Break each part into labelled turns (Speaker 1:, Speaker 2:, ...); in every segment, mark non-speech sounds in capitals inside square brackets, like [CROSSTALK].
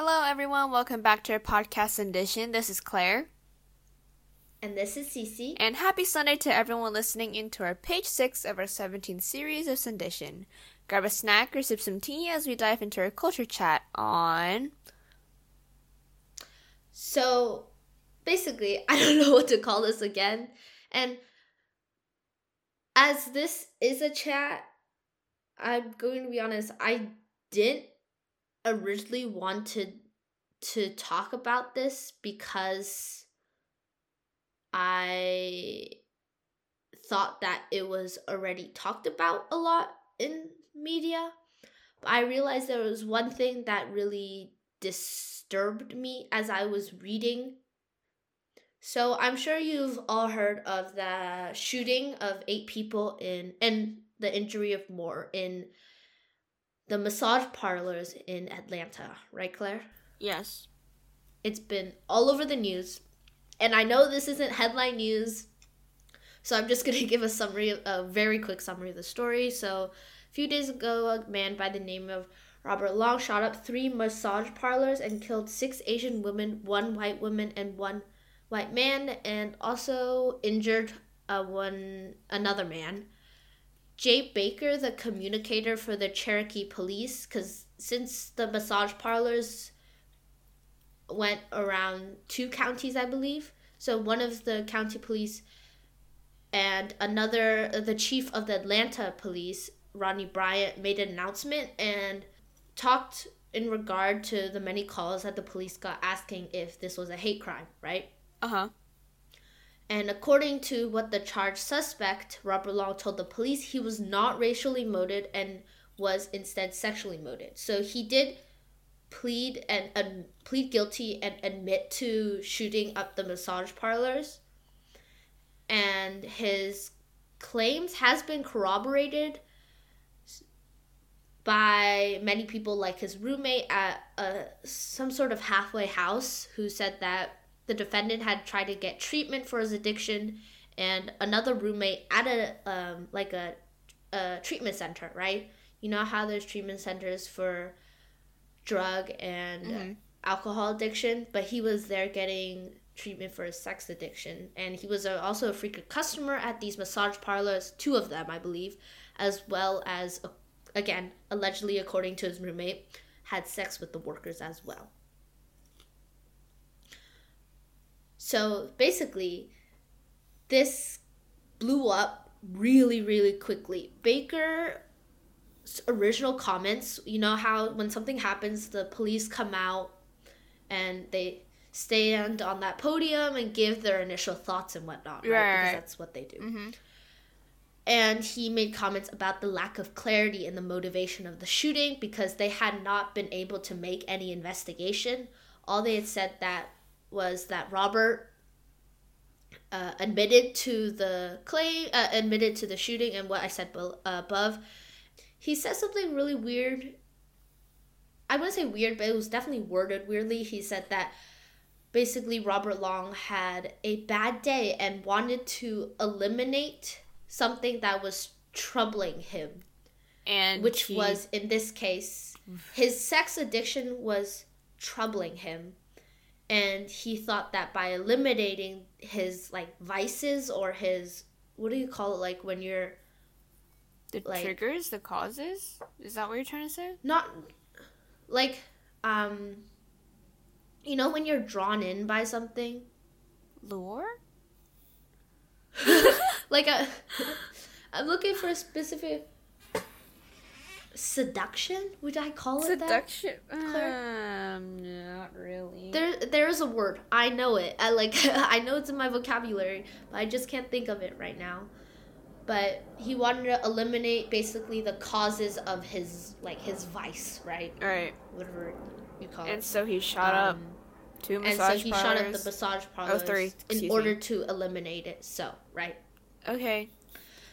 Speaker 1: Hello, everyone. Welcome back to our podcast edition. This is Claire.
Speaker 2: And this is Cece.
Speaker 1: And happy Sunday to everyone listening into our page 6 of our 17th series of Sundition. Grab a snack or sip some tea as we dive into our culture chat on.
Speaker 2: So, basically, [LAUGHS] I don't know what to call this again. And as this is a chat, I'm going to be honest, I didn't originally wanted to talk about this because I thought that it was already talked about a lot in media. But I realized there was one thing that really disturbed me as I was reading. So I'm sure you've all heard of the shooting of eight people in and the injury of more in the massage parlors in Atlanta, right, Claire?
Speaker 1: Yes.
Speaker 2: It's been all over the news. And I know this isn't headline news, so I'm just [LAUGHS] going to give a summary, a very quick summary of the story. So, a few days ago, a man by the name of Robert Long shot up three massage parlors and killed six Asian women, one white woman, and one white man, and also injured uh, one another man. Jay Baker, the communicator for the Cherokee police, because since the massage parlors went around two counties, I believe. So one of the county police and another, the chief of the Atlanta police, Rodney Bryant, made an announcement and talked in regard to the many calls that the police got asking if this was a hate crime, right?
Speaker 1: Uh huh.
Speaker 2: And according to what the charged suspect, Robert Long, told the police, he was not racially motivated and was instead sexually motivated. So he did plead and uh, plead guilty and admit to shooting up the massage parlors. And his claims has been corroborated by many people like his roommate at a, some sort of halfway house who said that the defendant had tried to get treatment for his addiction, and another roommate at a um, like a, a treatment center, right? You know how there's treatment centers for drug and mm-hmm. alcohol addiction, but he was there getting treatment for his sex addiction, and he was a, also a frequent customer at these massage parlors, two of them, I believe, as well as again allegedly, according to his roommate, had sex with the workers as well. So basically, this blew up really, really quickly. Baker's original comments, you know how when something happens, the police come out and they stand on that podium and give their initial thoughts and whatnot, right? right because that's what they do. Mm-hmm. And he made comments about the lack of clarity in the motivation of the shooting because they had not been able to make any investigation. All they had said that was that Robert uh, admitted to the claim, uh, admitted to the shooting and what I said be- uh, above. He said something really weird. I wouldn't say weird, but it was definitely worded weirdly. He said that basically Robert Long had a bad day and wanted to eliminate something that was troubling him.
Speaker 1: And
Speaker 2: which
Speaker 1: he...
Speaker 2: was in this case his sex addiction was troubling him and he thought that by eliminating his like vices or his what do you call it like when you're
Speaker 1: the like, triggers the causes? Is that what you're trying to say?
Speaker 2: Not like um you know when you're drawn in by something?
Speaker 1: Lure? [LAUGHS]
Speaker 2: Like a i'm looking for a specific seduction would i call
Speaker 1: it seduction? That? um not really.
Speaker 2: There there's a word. I know it. I like [LAUGHS] i know it's in my vocabulary but i just can't think of it right now. But he wanted to eliminate basically the causes of his like his vice right?
Speaker 1: Right.
Speaker 2: Whatever you call
Speaker 1: and
Speaker 2: it.
Speaker 1: and so he shot um, up two massage and so he
Speaker 2: parlors. shot up the massage parlors
Speaker 1: oh, three,
Speaker 2: in order me. to eliminate it. So right?
Speaker 1: Okay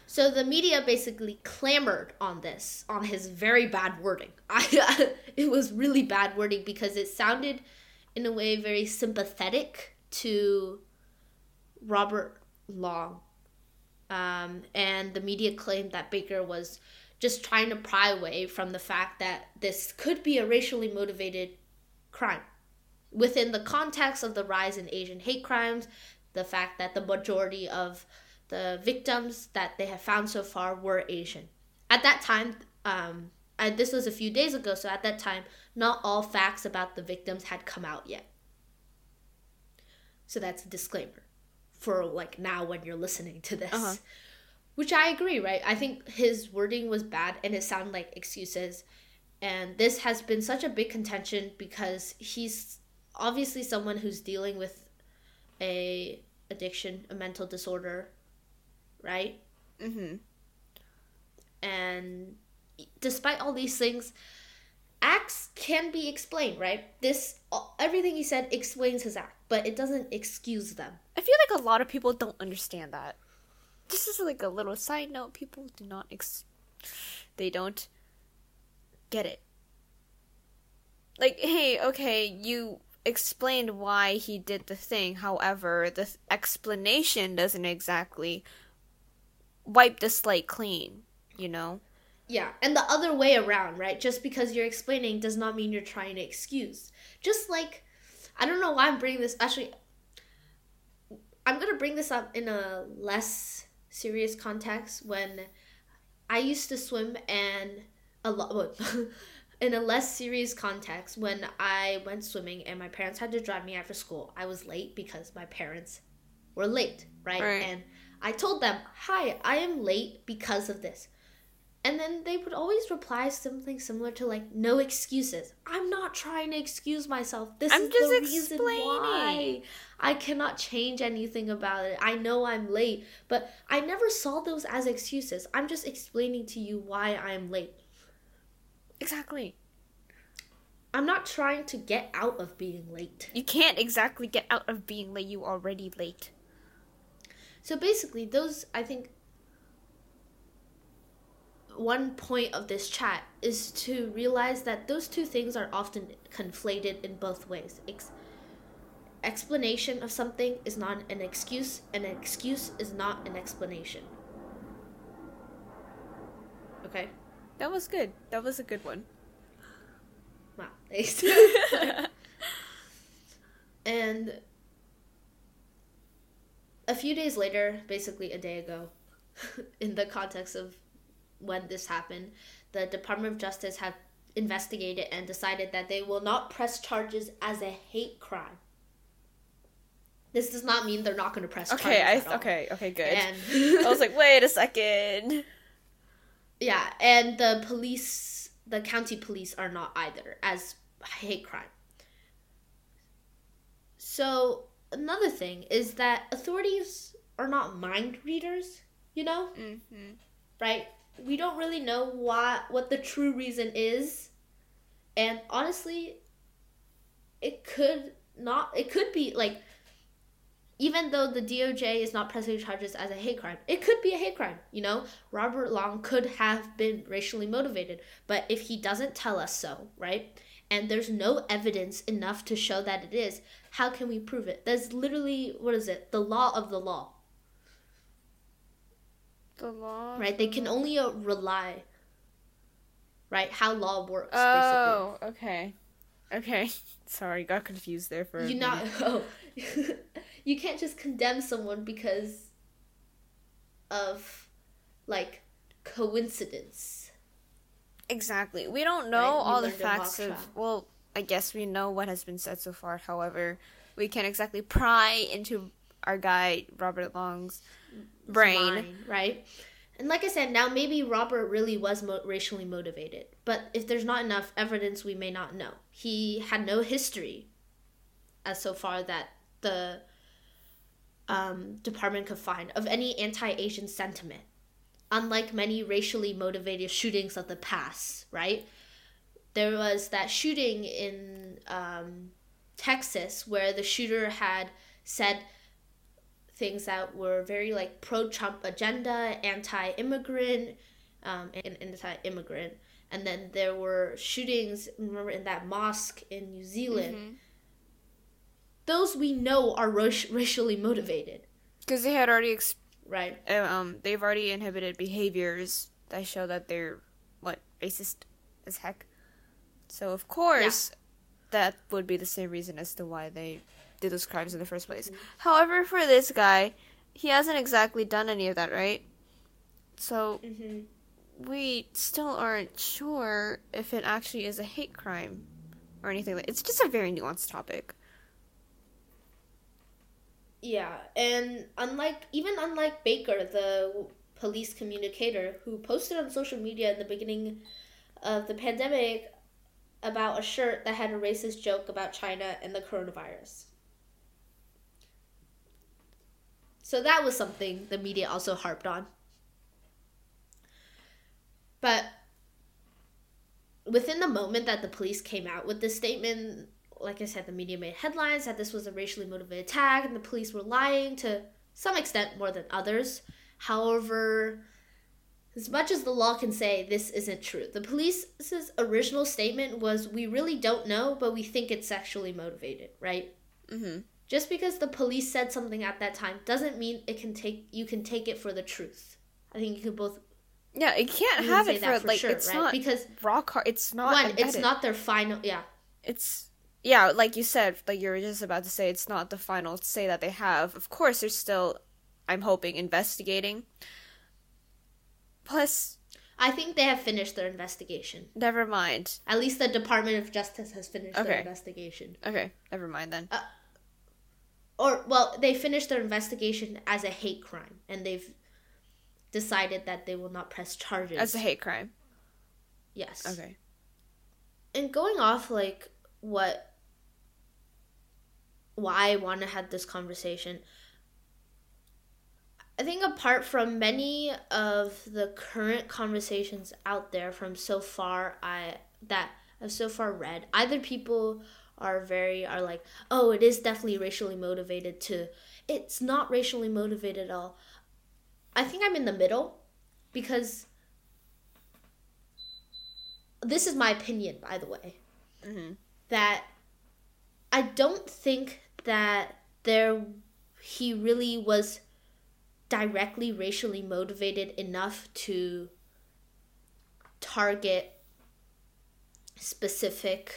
Speaker 2: so the media basically clamored on this, on his very bad wording. [LAUGHS] I, it was really bad wording because it sounded, in a way, very sympathetic to Robert Long. Um, and the media claimed that Baker was just trying to pry away from the fact that this could be a racially motivated crime within the context of the rise in Asian hate crimes, the fact that the majority of the victims that they have found so far were Asian. At that time, um, I, this was a few days ago, so at that time, not all facts about the victims had come out yet. So that's a disclaimer for like now when you're listening to this.
Speaker 1: Uh-huh.
Speaker 2: Which I agree, right? I think his wording was bad and it sounded like excuses. And this has been such a big contention because he's obviously someone who's dealing with a addiction, a mental disorder, right?
Speaker 1: Mm-hmm.
Speaker 2: And despite all these things, acts can be explained, right? This everything he said explains his act, but it doesn't excuse them.
Speaker 1: I feel like a lot of people don't understand that. This is like a little side note. People do not ex. They don't get it. Like, hey, okay, you explained why he did the thing. However, the th- explanation doesn't exactly wipe the slate clean. You know.
Speaker 2: Yeah, and the other way around, right? Just because you're explaining does not mean you're trying to excuse. Just like, I don't know why I'm bringing this. Actually, I'm gonna bring this up in a less serious context when I used to swim and a lot. [LAUGHS] in a less serious context, when I went swimming and my parents had to drive me after school, I was late because my parents were late, right?
Speaker 1: Right.
Speaker 2: And I told them, "Hi, I am late because of this." And then they would always reply something similar to like, "No excuses. I'm not trying to excuse myself. This
Speaker 1: I'm
Speaker 2: is
Speaker 1: just
Speaker 2: the reason
Speaker 1: explaining."
Speaker 2: why. I cannot change anything about it. I know I'm late, but I never saw those as excuses. I'm just explaining to you why I'm late.
Speaker 1: Exactly.
Speaker 2: I'm not trying to get out of being late.
Speaker 1: You can't exactly get out of being late. You already late.
Speaker 2: So basically, those I think one point of this chat is to realize that those two things are often conflated in both ways. Ex- explanation of something is not an excuse, and an excuse is not an explanation. Okay?
Speaker 1: That was good. That was a good one.
Speaker 2: Wow. Thanks. [LAUGHS] [LAUGHS] and a few days later, basically a day ago, [LAUGHS] in the context of when this happened, the Department of Justice have investigated and decided that they will not press charges as a hate crime. This does not mean they're not going to press
Speaker 1: Okay,
Speaker 2: charges. all.
Speaker 1: okay, okay, good.
Speaker 2: And [LAUGHS]
Speaker 1: I was like, wait a second.
Speaker 2: Yeah, and the police, the county police are not either as hate crime. So, another thing is that authorities are not mind readers, you know?
Speaker 1: Mm-hmm.
Speaker 2: Right? We don't really know why what the true reason is. And honestly, it could not it could be like even though the DOJ is not pressing charges as a hate crime, it could be a hate crime. You know, Robert Long could have been racially motivated, but if he doesn't tell us so, right? And there's no evidence enough to show that it is, how can we prove it? There's literally, what is it? The law of the law,
Speaker 1: The law.
Speaker 2: right? They can only uh, rely, right? How law works,
Speaker 1: Oh, okay. Okay. [LAUGHS] Sorry, got confused there for a
Speaker 2: basically. You not, [LAUGHS] oh. [LAUGHS] you can't just condemn someone because of, like, coincidence.
Speaker 1: Exactly. We don't know
Speaker 2: Right,
Speaker 1: all the facts of. Well, I guess we know what has been said so far. However, we can't exactly pry into our guy Robert Long's brain.
Speaker 2: Mine, right? And like I said, now maybe Robert really was mo- racially motivated, but if there's not enough evidence, we may not know. He had no history, as so far that the um, department could find of any anti-Asian sentiment. Unlike many racially motivated shootings of the past, right? There was that shooting in um, Texas where the shooter had said things that were very like pro-Trump agenda, anti-immigrant, um, and anti-immigrant. And then there were shootings. Remember in that mosque in New Zealand.
Speaker 1: Mhm.
Speaker 2: Those we know are ra- racially motivated,
Speaker 1: Because they had already, ex-
Speaker 2: right?
Speaker 1: um, they've already inhibited behaviors that show that they're what racist as heck. So of course, that would be the same reason as to why they did those crimes in the first place. However, for this guy, he hasn't exactly done any of that, right? So
Speaker 2: Mm-hmm.
Speaker 1: we still aren't sure if it actually is a hate crime or anything like it's just a very nuanced topic.
Speaker 2: Yeah, and unlike even unlike Baker, the police communicator who posted on social media in the beginning of the pandemic about a shirt that had a racist joke about China and the coronavirus. So that was something the media also harped on. But within the moment that the police came out with this statement, like I said, the media made headlines that this was a racially motivated attack and the police were lying to some extent more than others. However, as much as the law can say this isn't true, the police's original statement was we really don't know, but we think it's sexually motivated, right?
Speaker 1: Mm-hmm.
Speaker 2: Just because the police said something at that time doesn't mean it can take you can take it for the truth. I think you can both
Speaker 1: Yeah, it can't have it
Speaker 2: that
Speaker 1: for, like
Speaker 2: sure,
Speaker 1: it's
Speaker 2: right?
Speaker 1: not
Speaker 2: because
Speaker 1: rock hard. It's not
Speaker 2: one, it's not their final yeah.
Speaker 1: it's yeah like you said like you were just about to say it's not the final say that they have of course they're still i'm hoping investigating plus
Speaker 2: I think they have finished their investigation.
Speaker 1: never mind
Speaker 2: At least the Department of Justice has finished
Speaker 1: Okay.
Speaker 2: their investigation.
Speaker 1: okay never mind then uh,
Speaker 2: Or, well, they finished their investigation as a hate crime, and they've decided that they will not press charges.
Speaker 1: as a hate crime
Speaker 2: yes.
Speaker 1: okay
Speaker 2: And going off, like, what. Why I want to have this conversation. I think apart from many of the current conversations out there from so far I that I've so far read, either people are very are like, oh, it is definitely racially motivated to it's not racially motivated at all. I think I'm in the middle because this is my opinion, by the way,
Speaker 1: mm-hmm.
Speaker 2: that I don't think that there he really was directly racially motivated enough to target specific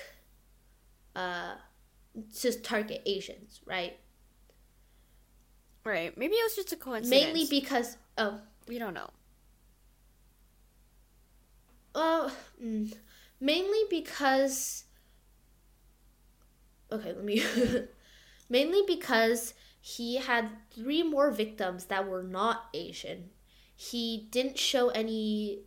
Speaker 2: uh to target Asians, right?
Speaker 1: right maybe it was just a coincidence
Speaker 2: Mainly because oh
Speaker 1: we don't know
Speaker 2: Uh, mm, mainly because. Okay, let me. [LAUGHS] mainly because he had three more victims that were not Asian. He didn't show any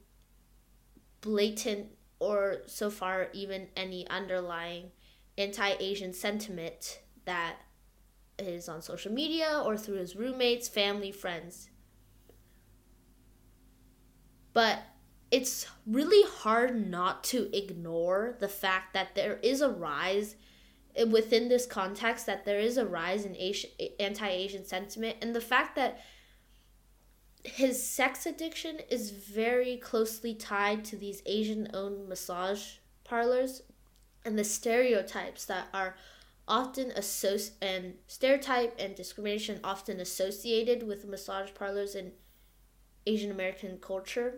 Speaker 2: blatant or so far even any underlying anti Asian sentiment that is on social media or through his roommates, family, friends. But it's really hard not to ignore the fact that there is a rise within this context that there is a rise in Asian, anti-Asian sentiment and the fact that his sex addiction is very closely tied to these Asian-owned massage parlors and the stereotypes that are often associ- and stereotype and discrimination often associated with massage parlors in Asian American culture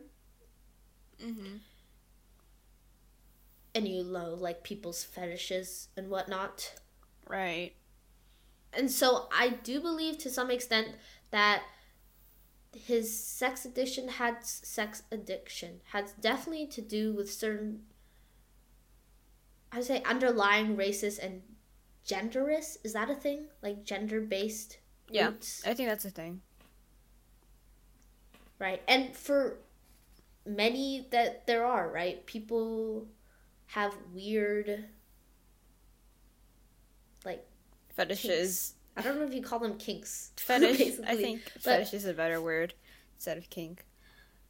Speaker 1: mm-hmm.
Speaker 2: And you know like people's fetishes and whatnot.
Speaker 1: Right.
Speaker 2: And so i do believe to some extent that his sex addiction had sex addiction has definitely to do with certain i would say underlying racist and genderist is that a thing? Like gender based
Speaker 1: yeah
Speaker 2: roots?
Speaker 1: i think that's a thing.
Speaker 2: Right. And for many that there are right? People have weird like
Speaker 1: fetishes.
Speaker 2: i don't know if you call them kinks. [LAUGHS]
Speaker 1: Fetish i think
Speaker 2: But-
Speaker 1: fetish is a better word instead of kink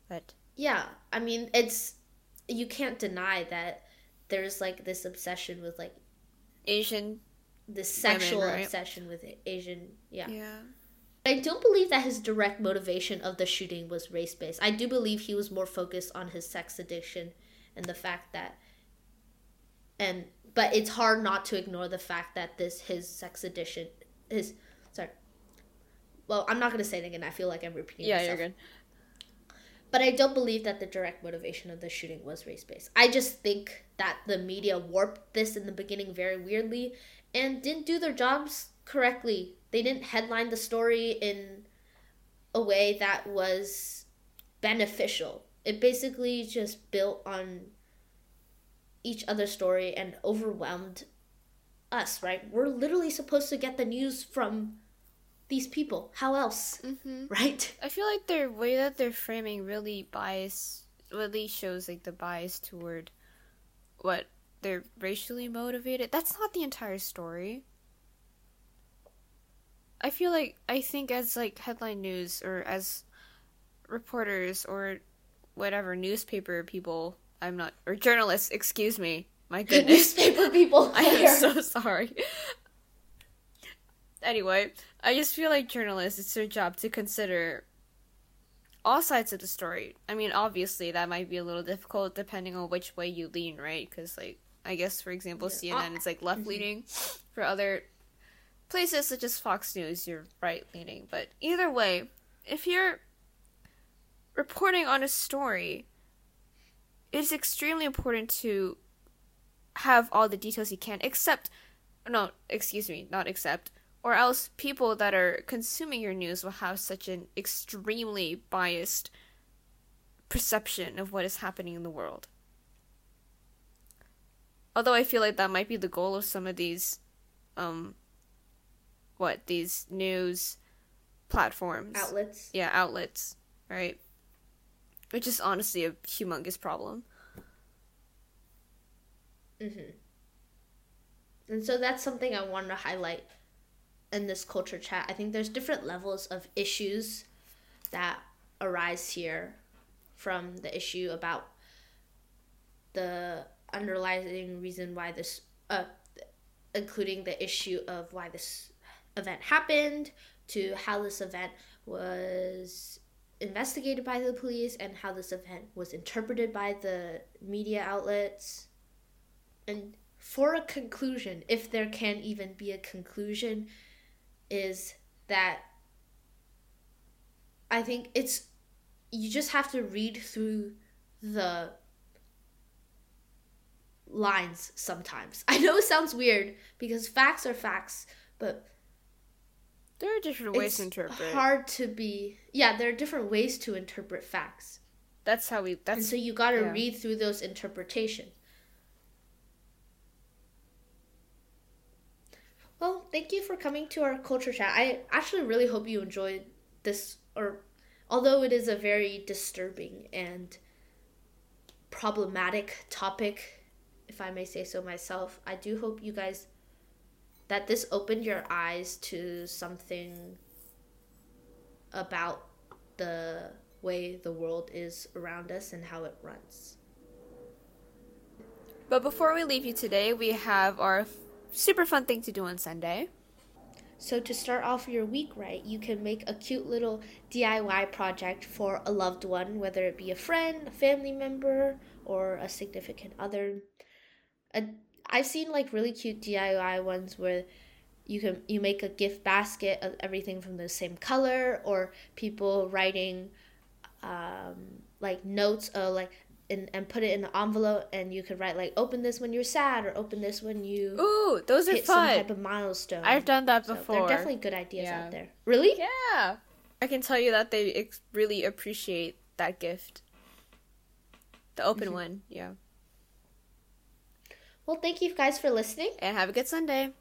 Speaker 1: but
Speaker 2: yeah i mean it's you can't deny that there's like this obsession with like
Speaker 1: asian
Speaker 2: this
Speaker 1: Women,
Speaker 2: sexual
Speaker 1: right?
Speaker 2: obsession with asian yeah.
Speaker 1: Yeah.
Speaker 2: I don't believe that his direct motivation of the shooting was race based. I do believe he was more focused on his sex addiction and the fact that and but it's hard not to ignore the fact that this his sex addiction his sorry. Well, I'm not gonna say it again. I feel like I'm repeating
Speaker 1: yeah
Speaker 2: myself.
Speaker 1: you're good
Speaker 2: But I don't believe that the direct motivation of the shooting was race based. I just think that the media warped this in the beginning very weirdly and didn't do their jobs correctly. They didn't headline the story in a way that was beneficial. It basically just built on each other's story and overwhelmed us, right? We're literally supposed to get the news from these people. How else?
Speaker 1: Mm-hmm.
Speaker 2: Right?
Speaker 1: I feel like their way that they're framing really bias, really shows like the bias toward what they're racially motivated. That's not the entire story. I feel like I think as like headline news or as reporters or whatever newspaper people, I'm not or journalists, excuse me. My [LAUGHS] goodness.
Speaker 2: Newspaper people. [LAUGHS]
Speaker 1: I am so sorry. Anyway, I just feel like journalists, it's their job to consider all sides of the story. I mean, obviously, that might be a little difficult depending on which way you lean, right? Because, like, I guess, for example,
Speaker 2: Yeah.
Speaker 1: CNN is like left mm-hmm. leaning. For other places such as Fox News, you're right leaning. But either way, if you're reporting on a story, it's extremely important to have all the details you can, except, no, excuse me, not except, or else people that are consuming your news will have such an extremely biased perception of what is happening in the world. Although I feel like that might be the goal of some of these, um, what, these news platforms.
Speaker 2: Outlets.
Speaker 1: Yeah, outlets, right? Which is honestly a humongous problem.
Speaker 2: Mm-hmm. And so that's something I wanted to highlight in this culture chat. I think there's different levels of issues that arise here from the issue about the underlying reason why this, uh, including the issue of why this event happened, to how this event was investigated by the police and how this event was interpreted by the media outlets. And for a conclusion, if there can even be a conclusion, is that I think it's you just have to read through the lines sometimes. [LAUGHS] I know it sounds weird because facts are facts, but
Speaker 1: There are different ways
Speaker 2: it's
Speaker 1: to interpret.
Speaker 2: hard to be yeah, there are different ways to interpret facts.
Speaker 1: That's how we.
Speaker 2: and
Speaker 1: That's
Speaker 2: so you got to
Speaker 1: yeah.
Speaker 2: read through those interpretations. Well, thank you for coming to our culture chat. I actually really hope you enjoyed this, or although it is a very disturbing and problematic topic, if I may say so myself, I do hope you guys that this opened your eyes to something about the way the world is around us and how it runs.
Speaker 1: But before we leave you today, we have our f- super fun thing to do on Sunday.
Speaker 2: So, to start off your week right, you can make a cute little DIY project for a loved one, whether it be a friend, a family member, or a significant other. A, I've seen like really cute DIY ones where you can you make a gift basket of everything from the same color, or people writing um, like notes, uh, like and, and put it in an envelope, and you could write like open this when you're sad, or open this when you
Speaker 1: Ooh, those are
Speaker 2: hit some
Speaker 1: fun.
Speaker 2: type of milestone.
Speaker 1: I've done that
Speaker 2: So
Speaker 1: before.
Speaker 2: They're definitely good ideas
Speaker 1: Yeah.
Speaker 2: out there. Really?
Speaker 1: Yeah. I can tell you that they ex- really appreciate that gift. The open
Speaker 2: Mm-hmm.
Speaker 1: one, yeah.
Speaker 2: Well, thank you guys for listening.
Speaker 1: And have a good Sunday.